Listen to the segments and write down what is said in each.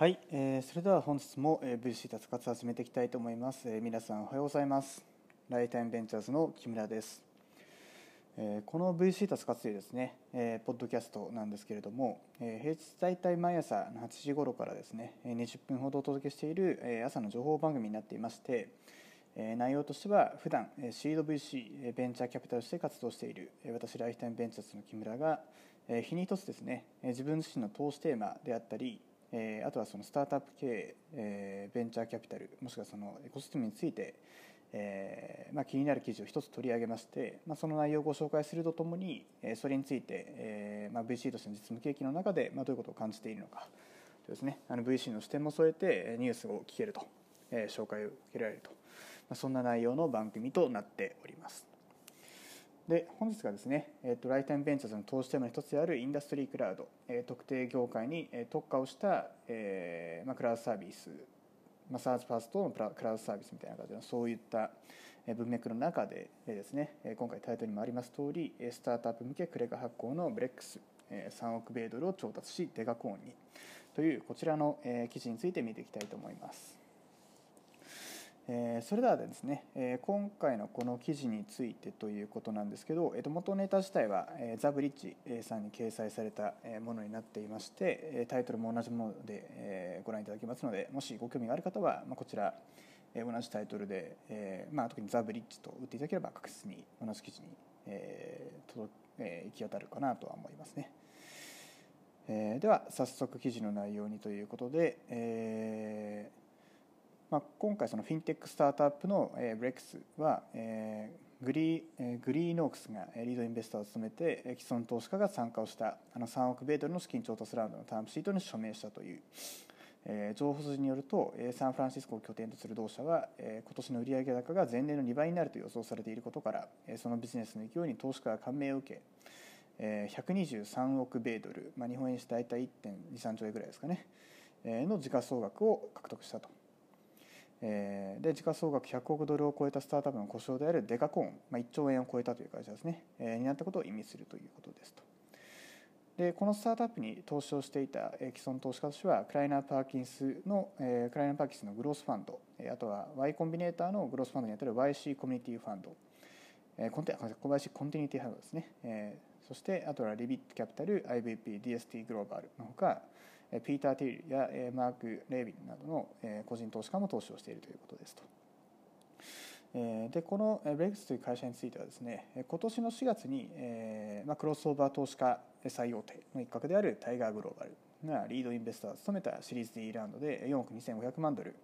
はい、えー、それでは本日も、えー、VC 脱活始めていきたいと思います、えー、皆さんおはようございます。ライタイムベンチャーズの木村です、えー、この VC 脱活というですね、えー、ポッドキャストなんですけれども、えー、平日大体毎朝8時頃からですね20分ほどお届けしている、えー、朝の情報番組になっていましてえ内容としては普段シード VC ベンチャーキャピタルとして活動している私ライフタイムベンチャーズの木村が日に一つですね自分自身の投資テーマであったりえー、あとはそのスタートアップ経営、えー、ベンチャーキャピタルもしくはそのエコシステムについて、えーまあ、気になる記事を一つ取り上げまして、まあ、その内容をご紹介するとともに、えー、それについて、えーまあ、VC としての実務経験の中で、まあ、どういうことを感じているのかですね、あの VC の視点も添えてニュースを聞けると、えー、紹介を受けられると、まあ、そんな内容の番組となっております。で本日がですね、えーと、ライタイムベンチャーズの投資テーマの一つであるインダストリークラウド、えー、特定業界に特化をした、えーまあ、クラウドサービス、まあ、 SaaS ファーストのクラウドサービスみたいな感じのそういった文脈の中でですね今回タイトルにもあります通りスタートアップ向けクレカ発行のブレックス3億米ドルを調達しデカコーンにというこちらの記事について見ていきたいと思います。えー、それではですね、えー、今回のこの記事についてということなんですけど、えー、と元ネタ自体は、えー、ザ・ブリッジさんに掲載されたものになっていましてタイトルも同じもので、えー、ご覧いただけますのでもしご興味がある方は、まあ、こちら、えー、同じタイトルで、えーまあ、特にザ・ブリッジと打っていただければ確実に同じ記事に、えー届えー、行き渡るかなとは思いますね。えー、では早速記事の内容にということで、えーまあ、今回そのフィンテックスタートアップの、えー、ブレックスは、えー、グリー、えー、グリーノークスがリードインベスターを務めて既存投資家が参加をしたあの3億米ドルの資金調達ラウンドのタームシートに署名したという、えー、情報筋によるとサンフランシスコを拠点とする同社は、えー、今年の売上高が前年の2倍になると予想されていることからそのビジネスの勢いに投資家が感銘を受け123億米ドル、まあ、日本円にして大体1.23兆円ぐらいですかねの時価総額を獲得したと。えー、で時価総額100億ドルを超えたスタートアップの呼称であるデカコーン、まあ、1兆円を超えたという会社ですね、えー、になったことを意味するということですと。でこのスタートアップに投資をしていた既存投資家としてはクライナー・パーキンスの、えー、クライナー・パーキンスのグロースファンドあとは Y コンビネーターのグロースファンドにあたる YC コミュニティファンド、えー、コンテ YC コンティニティファンドですね、えー、そしてあとはリビットキャピタル IVP DST グローバルのほかピーター・テイルやマーク・レービンなどの個人投資家も投資をしているということですと。でこのブレイクスという会社についてはですね今年の4月に、まあ、クロスオーバー投資家最大手の一角であるタイガーグローバルがリードインベスターを務めたシリーズ D ラウンドで4億2500万ドル、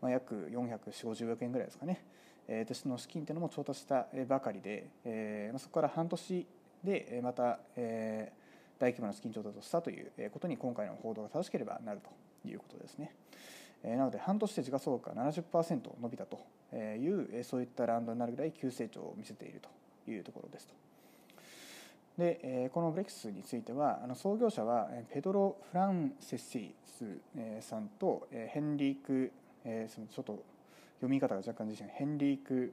まあ、約440億円ぐらいですかね、えとしての資金というのも調達したばかりで、まあ、そこから半年でまた、えー大規模な資金調達をしたということに今回の報道が正しければなるということですね。なので半年で時価総額が70%伸びたというそういったラウンドになるぐらい急成長を見せているというところですと。でこのブレックスについては創業者はペドロ・フランセシスさんとヘンリークちょっと読み方が若干自信ヘンリーク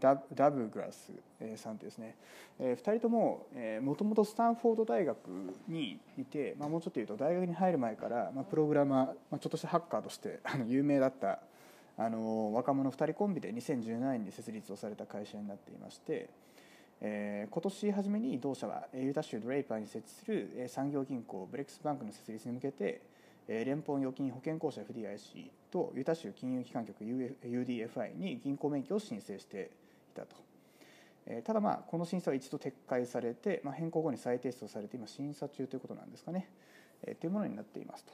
ダブグラスさんですね2人とももともとスタンフォード大学にいて、まあ、もうちょっと言うと大学に入る前から、まあ、プログラマー、まあ、ちょっとしたハッカーとして あの有名だったあの若者2人コンビで2017年に設立をされた会社になっていまして、えー、今年初めに同社はユタ州ドレイパーに設置する産業銀行ブレックスバンクの設立に向けて連邦預金保険公社 FDIC とユタ州金融機関局 UDFI に銀行免許を申請してたと。ただまあこの審査は一度撤回されて、まあ、変更後に再提出されて今審査中ということなんですかね、えというものになっていますと。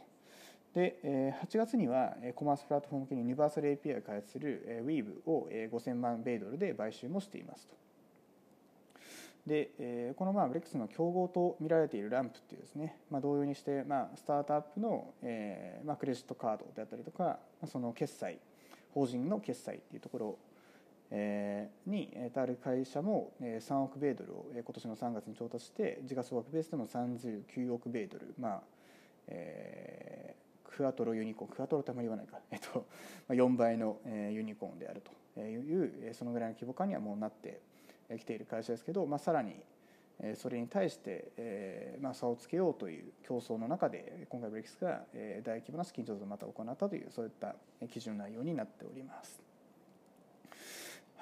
で8月にはコマースプラットフォーム系にユニバーサル API を開発する Weave を5000万米ドルで買収もしていますと。でこのまあブレックスの競合と見られているランプっていうですね、まあ、同様にしてまあスタートアップのまあクレジットカードであったりとかその決済法人の決済っていうところにある会社も3億米ドルを今年の3月に調達して時価総額ベースでも39億米ドルまあえー、クアトロユニコーンクアトロってあまり言わないか、えっと、4倍のユニコーンであるというそのぐらいの規模感にはもうなってきている会社ですけど、まあ、さらにそれに対して、えまあ、差をつけようという競争の中で今回ブレックスが、大規模な資金調達をまた行ったというそういった基準内容になっております。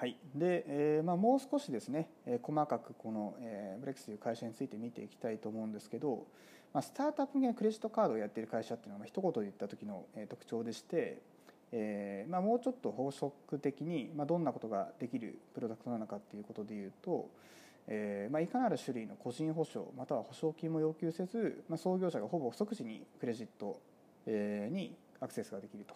はい。でえーまあ、もう少しですね、えー、細かくこの、えー、ブレックスという会社について見ていきたいと思うんですけど、まあ、スタートアップ向けクレジットカードをやっている会社っていうのは、まあ、一言で言った時の、えー、特徴でして、えーまあ、もうちょっと法則的に、まあ、どんなことができるプロダクトなのかっていうことでいうと、えーまあ、いかなる種類の個人保証または保証金も要求せず、まあ、創業者がほぼ即時にクレジット、えー、にアクセスができると。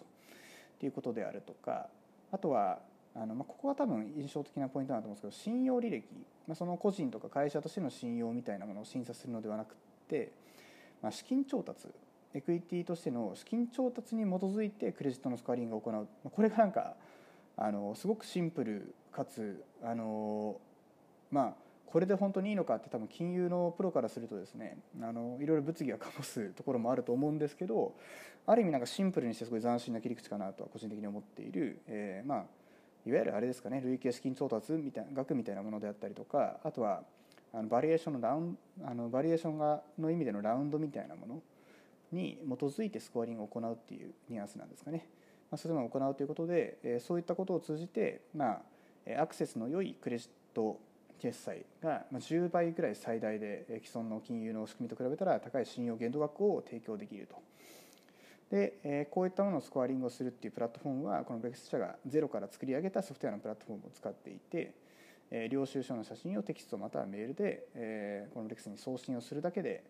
いうことであるとかあとはあの、まあ、ここは多分印象的なポイントだと思うんですけど信用履歴、まあ、その個人とか会社としての信用みたいなものを審査するのではなくて、まあ、資金調達エクイティとしての資金調達に基づいてクレジットのスコアリングを行う。まこれがなんかあのすごくシンプルかつあのまあこれで本当にいいのかって多分金融のプロからするとですねあのいろいろ物議が醸すところもあると思うんですけどある意味なんかシンプルにしてすごい斬新な切り口かなとは個人的に思っている、えー、まあいわゆるあれですかね累計資金調達みたいな額みたいなものであったりとかあとはあのバリエーションのラウンあのバリエーションがの意味でのラウンドみたいなものに基づいてスコアリングを行うっていうニュアンスなんですかね、まあ、そういうのを行うということで、えそういったことを通じて、まあ、アクセスの良いクレジット決済が10倍ぐらい最大で既存の金融の仕組みと比べたら高い信用限度額を提供できると。で、えこういったものをスコアリングをするっていうプラットフォームはこのベクス社がゼロから作り上げたソフトウェアのプラットフォームを使っていて、え領収書の写真をテキストまたはメールで、えこのベクスに送信をするだけで、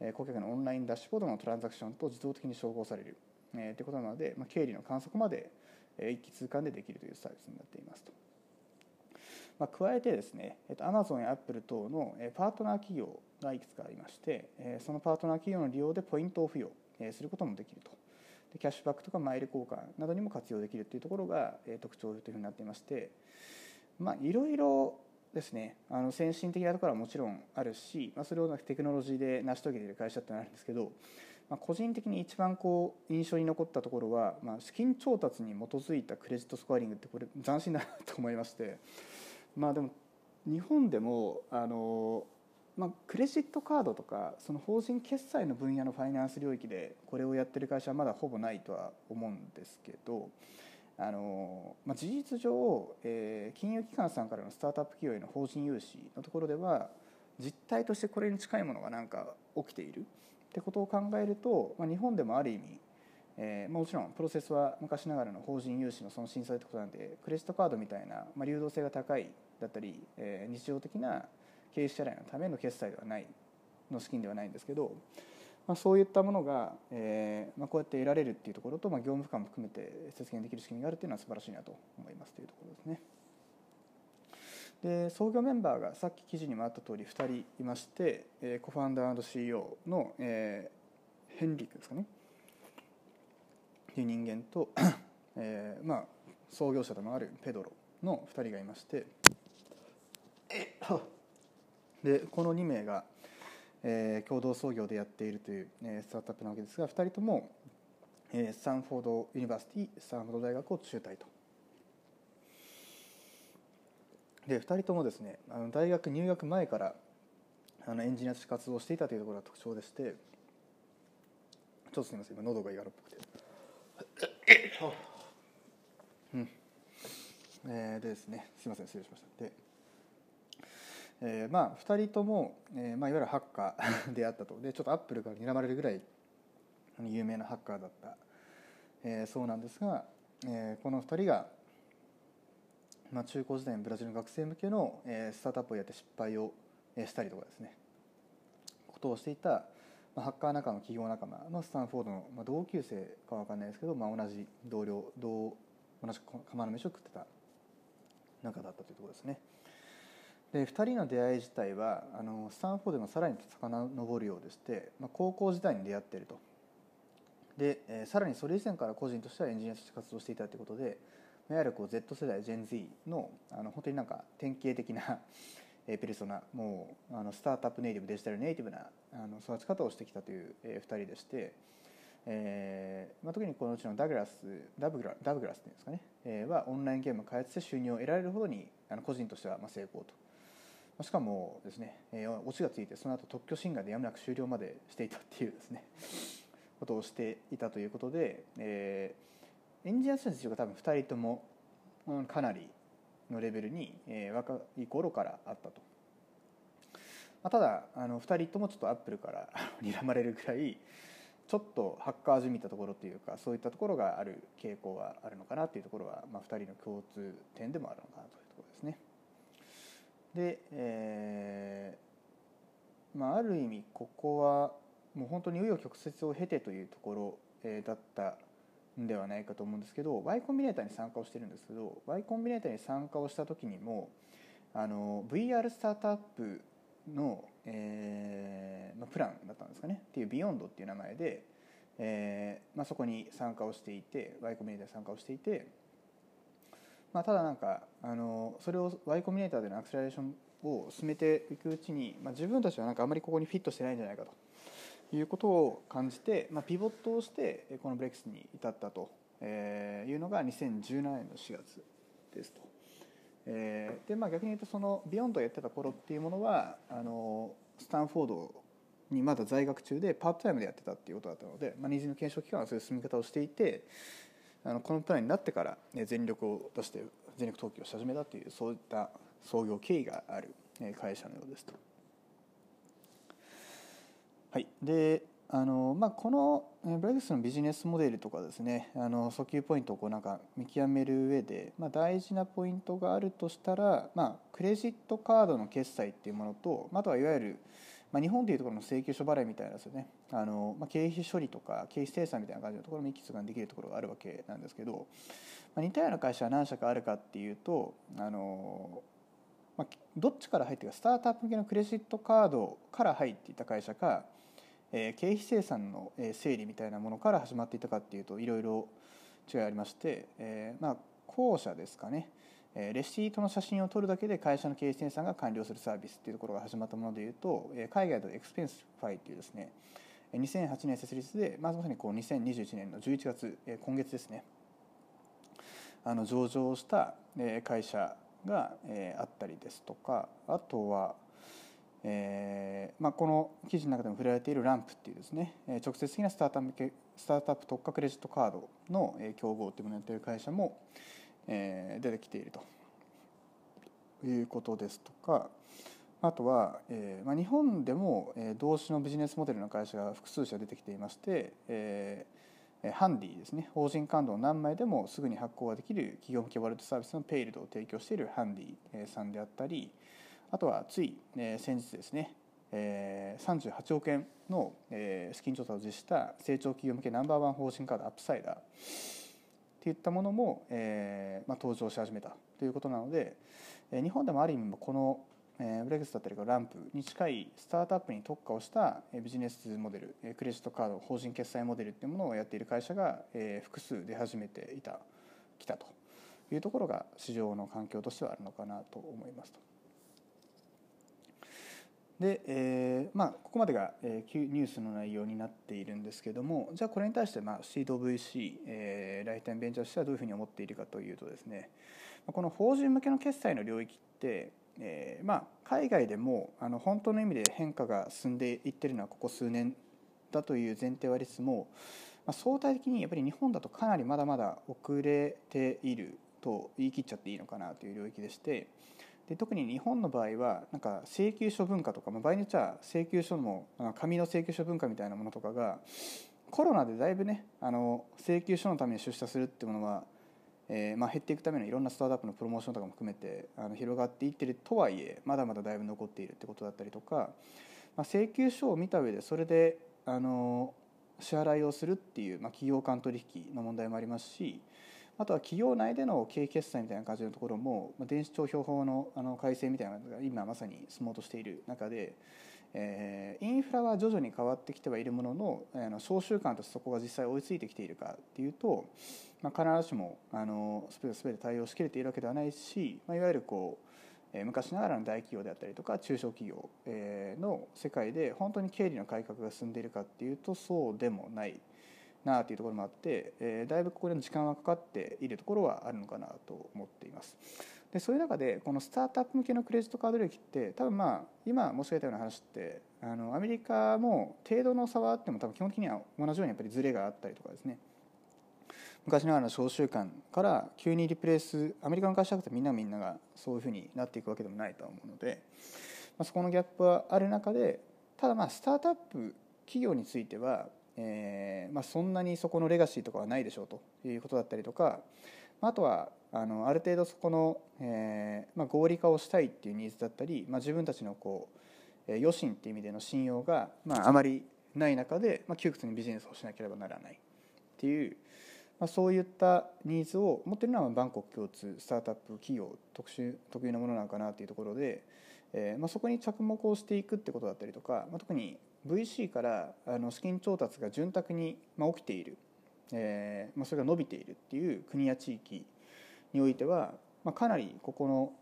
え顧客のオンラインダッシュボードのトランザクションと自動的に照合される、えということなので、ま経理の観測までえ一気通貫でできるというサービスになっていますと。まあ、加えてですね、えっと、Amazon や Apple 等のパートナー企業がいくつかありましてそのパートナー企業の利用でポイントを付与することもできると。でキャッシュバックとかマイル交換などにも活用できるというところが特徴というふうになっていましてまあいろいろですねあの先進的なところはもちろんあるし、まあ、それをテクノロジーで成し遂げている会社ってのあるんですけど、まあ、個人的に一番こう印象に残ったところは、まあ、資金調達に基づいたクレジットスコアリングってこれ斬新だなと思いましてまあでも日本でもあのまあ、クレジットカードとかその法人決済の分野のファイナンス領域でこれをやってる会社はまだほぼないとは思うんですけどあの、まあ、事実上、えー、金融機関さんからのスタートアップ企業への法人融資のところでは実態としてこれに近いものがなんか起きているってことを考えると、まあ、日本でもある意味、えー、もちろんプロセスは昔ながらの法人融資のその審査ってことなんでクレジットカードみたいな、まあ、流動性が高いだったり、えー、日常的な経営支払いのための決済ではないの資金ではないんですけど、まあ、そういったものが、えーまあ、こうやって得られるっていうところと、まあ、業務負荷も含めて節減できる仕組みがあるっていうのは素晴らしいなと思いますというところですね。で創業メンバーがさっき記事にもあった通り2人いまして、えー、コファンダー &CEO の、えー、ヘンリックですかね。っていう人間と、えーまあ、創業者でもあるペドロの2人がいまして。えっ！でこの2名が、えー、共同創業でやっているという、えー、スタートアップなわけですが2人とも、えー、スタンフォードユニバーシティスタンフォード大学を中退と。で2人ともですねあの大学入学前からあのエンジニアとして活動していたというところが特徴でしてちょっとすみません今喉がいがらっぽくて。うん。えー、でですねすみません失礼しました。でえー、まあ2人とも、えーまあ、いわゆるハッカーであったと。でちょっとアップルから睨まれるぐらい有名なハッカーだった、えー、そうなんですが、えー、この2人が、まあ、中高時代のブラジルの学生向けの、えー、スタートアップをやって失敗をしたりとかですね。ことをしていた、まあ、ハッカー仲間企業仲間のスタンフォードの、まあ、同級生か分かんないですけど、まあ、同じ同僚同同じ釜の飯を食ってた仲だったというところですね。で2人の出会い自体はあのスタンフォードでもさらに遡るようでして、まあ、高校時代に出会っていると。で、えー、さらにそれ以前から個人としてはエンジニアとして活動していたということでいわゆるこう Z 世代 GenZ のあの本当になんか典型的なペルソナもうあのスタートアップネイティブデジタルネイティブなあの育ち方をしてきたという、えー、2人でして、えーまあ、特にこのうちのダグラスダブグラダブグラスっていうんですかね、えー、はオンラインゲーム開発して収入を得られるほどにあの個人としてはまあ成功と。しかもですね、えー、オチがついてその後特許侵害でやむなく終了までしていたっていうですね ことをしていたということで、えー、エンジニア選手が多分2人ともかなりのレベルに、えー、若い頃からあったと、まあ、ただあの2人ともちょっとアップルから 睨まれるぐらいちょっとハッカーじみたところというかそういったところがある傾向はあるのかなというところは、まあ、2人の共通点でもあるのかなというところですね。で、えーまあ、ある意味ここはもう本当に紆余曲折を経てというところ、え、だったんではないかと思うんですけど Y コンビネーターに参加をしてるんですけど Y コンビネーターに参加をした時にもあの VR スタートアップの、えーまあ、プランだったんですかね。っていうビヨンドっていう名前で、えーまあ、そこに参加をしていて Y コンビネーターに参加をしていて、まあ、ただなんかあのそれを Y コンビネーターでのアクセラレーションを進めていくうちに、まあ、自分たちはなんかあまりここにフィットしてないんじゃないかということを感じて、まあ、ピボットをしてこのブレックスに至ったというのが2017年の4月ですと。えー、でまあ、逆に言うとそのビヨンドやってた頃っていうものはあのスタンフォードにまだ在学中でパートタイムでやってたっていうことだったので、まあ、ニーズの検証期間はそういう進み方をしていてあのこのプランになってから、ね、全力を出して全力投球をし始めたっていうそういった創業経緯がある会社のようですと。はい、であのまあ、このブレグスのビジネスモデルとかですねあの訴求ポイントをこうなんか見極める上で、まあ、大事なポイントがあるとしたら、まあ、クレジットカードの決済っていうものと、まあ、とはいわゆる、まあ、日本でいうところの請求書払いみたいなですよね。あの、まあ、経費処理とか経費精算みたいな感じのところもいくつかできるところがあるわけなんですけど、まあ、似たような会社は何社かあるかっていうとあの、まあ、どっちから入っていくかスタートアップ向けのクレジットカードから入っていた会社かえ経費精算の整理みたいなものから始まっていたかっていうといろいろ違いありまして、えまあ後者ですかね。レシートの写真を撮るだけで会社の経費精算が完了するサービスっていうところが始まったものでいうと海外の Expensify っていうですね2008年設立でまさにこう2021年の11月今月ですねあの上場した会社があったりですとかあとはえーまあ、この記事の中でも触れられているランプっていうですね直接的なスタートアップスタートアップ特化クレジットカードの競合というものをやっている会社も、えー、出てきていると。いうことですとか。あとは、えーまあ、日本でも、えー、同種のビジネスモデルの会社が複数社出てきていまして、えー、ハンディですね。法人感度何枚でもすぐに発行ができる企業向けワレットサービスのペイルドを提供しているハンディさんであったり、あとはつい、え先日ですね、え、38億円の、え資金調査を実施した成長企業向けナンバーワン法人カードアップサイダー。いったものも、えーまあ、登場し始めたということなので、え日本でもある意味このえブレグスだったりランプに近いスタートアップに特化をしたビジネスモデルクレジットカード法人決済モデルっていうものをやっている会社が複数出始めていたきたというところが市場の環境としてはあるのかなと思いますと。で、えーまあ、ここまでが、えー、ニュースの内容になっているんですけれどもじゃあこれに対して、まあ、CWC、えー、ライタインベンチャーとしてはどういうふうに思っているかというとですねこの法人向けの決済の領域って、えーまあ、海外でもあの本当の意味で変化が進んでいっているのはここ数年だという前提はありつつも、まあ、相対的にやっぱり日本だとかなりまだまだ遅れていると言い切っちゃっていいのかなという領域でして。で特に日本の場合はなんか請求書文化とか、まあ、場合によっちゃ請求書も紙の請求書文化みたいなものとかがコロナでだいぶねあの請求書のために出社するっていうものは、えーまあ、減っていくためのいろんなスタートアップのプロモーションとかも含めてあの広がっていってるとはいえまだまだだいぶ残っているってことだったりとか、まあ、請求書を見た上でそれであの支払いをするっていう、まあ、企業間取引の問題もありますしあとは企業内での経営決済みたいな感じのところもまあ電子帳票法のあの改正みたいなのが今まさに進もうとしている中で、えー、インフラは徐々に変わってきてはいるもののあの商習慣としてそこが実際追いついてきているかっていうと、まあ、必ずしもあの全て全て対応しきれているわけではないし、まあ、いわゆるこう昔ながらの大企業であったりとか中小企業の世界で本当に経理の改革が進んでいるかっていうとそうでもない。なというところもあって、えー、だいぶここでの時間はかかっているところはあるのかなと思っています。でそういう中でこのスタートアップ向けのクレジットカード利益って多分まあ今申し上げたような話ってあのアメリカも程度の差はあっても多分基本的には同じようにやっぱりズレがあったりとかですね昔ながらの召集慣から急にリプレイスアメリカの会社だとみんなみんながそういうふうになっていくわけでもないと思うので、まあ、そこのギャップはある中でただまあスタートアップ企業については、えーまあ、そんなにそこのレガシーとかはないでしょうということだったりとかまあとはあのある程度そこの、えーまあ、合理化をしたいっていうニーズだったり、まあ、自分たちのこう余震っていう意味での信用が、まあ、あまりない中で、まあ、窮屈にビジネスをしなければならないっていう、まあ、そういったニーズを持ってるのはバンコク共通スタートアップ企業特殊特有なものなのかなというところで、えーまあ、そこに着目をしていくってことだったりとか、まあ、特に VC からあの資金調達が潤沢にま起きている、えーまあ、それが伸びているっていう国や地域においては、まあ、かなりここの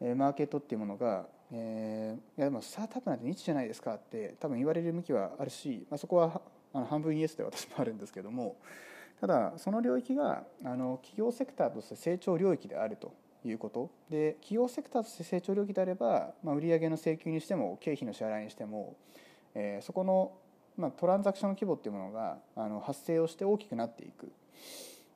えマーケットっていうものが、えー、いやでもスタートアップなんてニッチじゃないですかって多分言われる向きはあるし、まあ、そこはあの半分イエスで私もあるんですけどもただその領域があの企業セクターとして成長領域であるということ。で企業セクターとして成長領域であれば、まあ、売上の請求にしても経費の支払いにしても、えー、そこの、まあ、トランザクション規模っていうものがあの発生をして大きくなっていくっ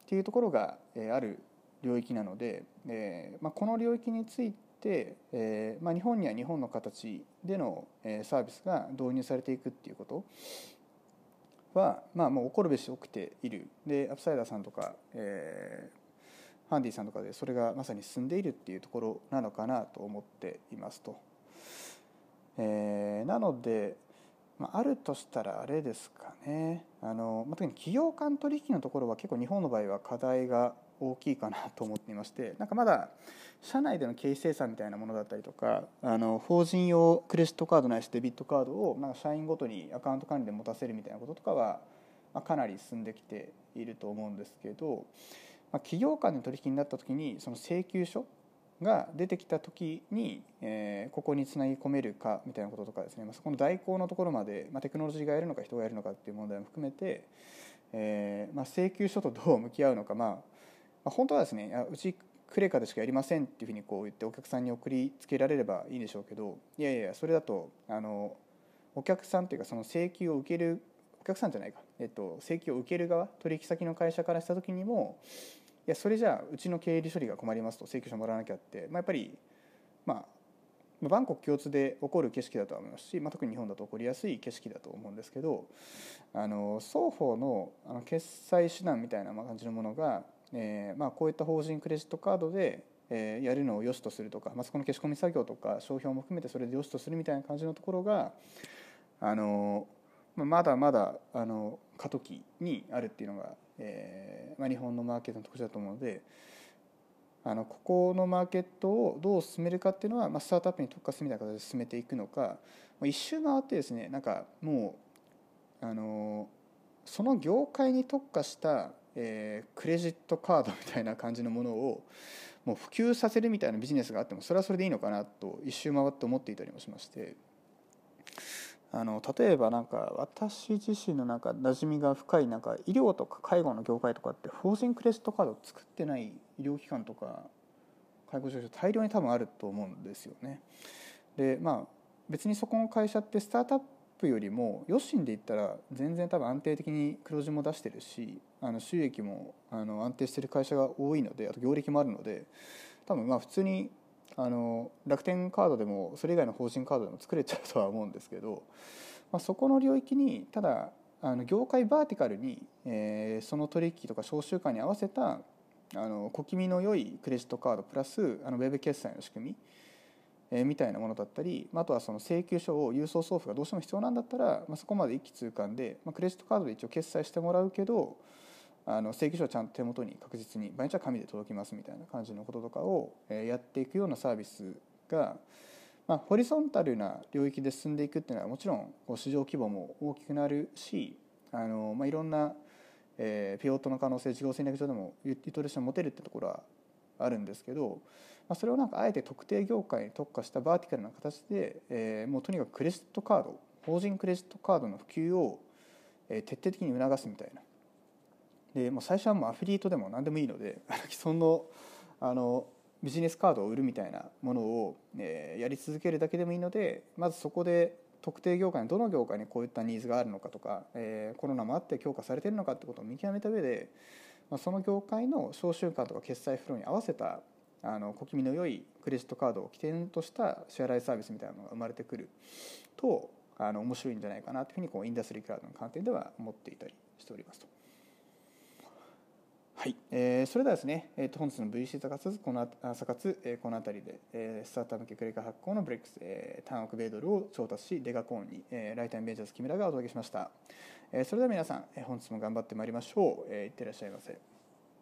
ていうところが、えー、ある領域なので、えーまあ、この領域について、えーまあ、日本には日本の形での、えー、サービスが導入されていくっていうことは、まあ、もう起こるべし起きているでアップサイダーさんとか、えー、ハンディさんとかでそれがまさに進んでいるっていうところなのかなと思っていますと。えー、なので、まあ、るとしたらあれですかね。あの、まあ、特に企業間取引のところは結構日本の場合は課題が大きいかなと思っていまして なんかまだ社内での経費精算みたいなものだったりとかあの法人用クレジットカードないしデビットカードをなんか社員ごとにアカウント管理で持たせるみたいなこととかは、まあ、かなり進んできていると思うんですけど、まあ、企業間で取引になった時にその請求書が出てきた時に、え、ここにつなぎ込めるかみたいなこととかですね、ま、そこの代行のところまで、ま、テクノロジーがやるのか人がやるのかっていう問題も含めて、えま、請求書とどう向き合うのか、まあ、ま、本当はですねうちクレカでしかやりませんっていうふうにこう言ってお客さんに送りつけられればいいんでしょうけどいやいやそれだとあのお客さんというかその請求を受けるお客さんじゃないか、えっと、請求を受ける側取引先の会社からした時にもやそれじゃあうちの経理処理が困りますと請求書もらわなきゃって、まあ、やっぱりまあバンコク共通で起こる景色だとは思いますし、まあ、特に日本だと起こりやすい景色だと思うんですけどあの双方のあの決済手段みたいな感じのものがえーまあ、こういった法人クレジットカードで、え、やるのを良しとするとか、まあ、そこの消し込み作業とか商標も含めてそれで良しとするみたいな感じのところがあの、まあ、まだまだあの過渡期にあるっていうのが、えーまあ、日本のマーケットの特徴だと思うので。あのここのマーケットをどう進めるかっていうのは、まあ、スタートアップに特化するみたいな形で進めていくのか、一周回ってですねなんかもうあのその業界に特化したえー、クレジットカードみたいな感じのものをもう普及させるみたいなビジネスがあってもそれはそれでいいのかなと一周回って思っていたりもしましてあの例えばなんか私自身のなんか馴染みが深いなんか医療とか介護の業界とかって法人クレジットカード作ってない医療機関とか介護事業所大量に多分あると思うんですよね。でまあ別にそこの会社ってスタートアップよりも余震で言ったら全然多分安定的に黒字も出してるしあの収益もあの安定してる会社が多いのであと業歴もあるので多分まあ普通にあの楽天カードでもそれ以外の法人カードでも作れちゃうとは思うんですけど、まあ、そこの領域にただあの業界バーティカルに、えー、その取引とか商習慣に合わせたあの小気味の良いクレジットカードプラスあのウェブ決済の仕組みえみたいなものだったりまあとはその請求書を郵送送付がどうしても必要なんだったら、まあ、そこまで一気通貫で、まあ、クレジットカードで一応決済してもらうけどあの請求書はちゃんと手元に確実に場合によっては紙で届きますみたいな感じのこととかをやっていくようなサービスが、まあ、ホリゾンタルな領域で進んでいくってい。うのはもちろんこう市場規模も大きくなるしあの、まあ、いろんな、えー、ピオットの可能性事業戦略上でもユートレーション持てるってところはあるんですけどまあ、それをなんかあえて特定業界に特化したバーティカルな形で、えー、もうとにかくクレジットカード法人クレジットカードの普及を、徹底的に促すみたいなでもう最初はもうアフィリエイトでも何でもいいので既存のあのビジネスカードを売るみたいなものを、えやり続けるだけでもいいのでまずそこで特定業界のどの業界にこういったニーズがあるのかとか、えコロナもあって強化されてるのかってことを見極めた上で、まその業界の商習慣とか決済フローに合わせたあの小気味の良いクレジットカードを起点とした支払いサービスみたいなのが生まれてくるとあの面白いんじゃないかなというふうにこうインダストリークラウドの観点では思っていたりしておりますと。はい、えー、それではですね、えー、と本日の VC サカツこの朝活、えー、この辺りで、えー、スタートアップ向けクレカ発行のブレックス、えー、単億米ドルを調達しデガコーンに、えー、ライタインベンチャーズ木村がお届けしました、えー、それでは皆さん、えー、本日も頑張ってまいりましょう、えー、いってらっしゃいませ。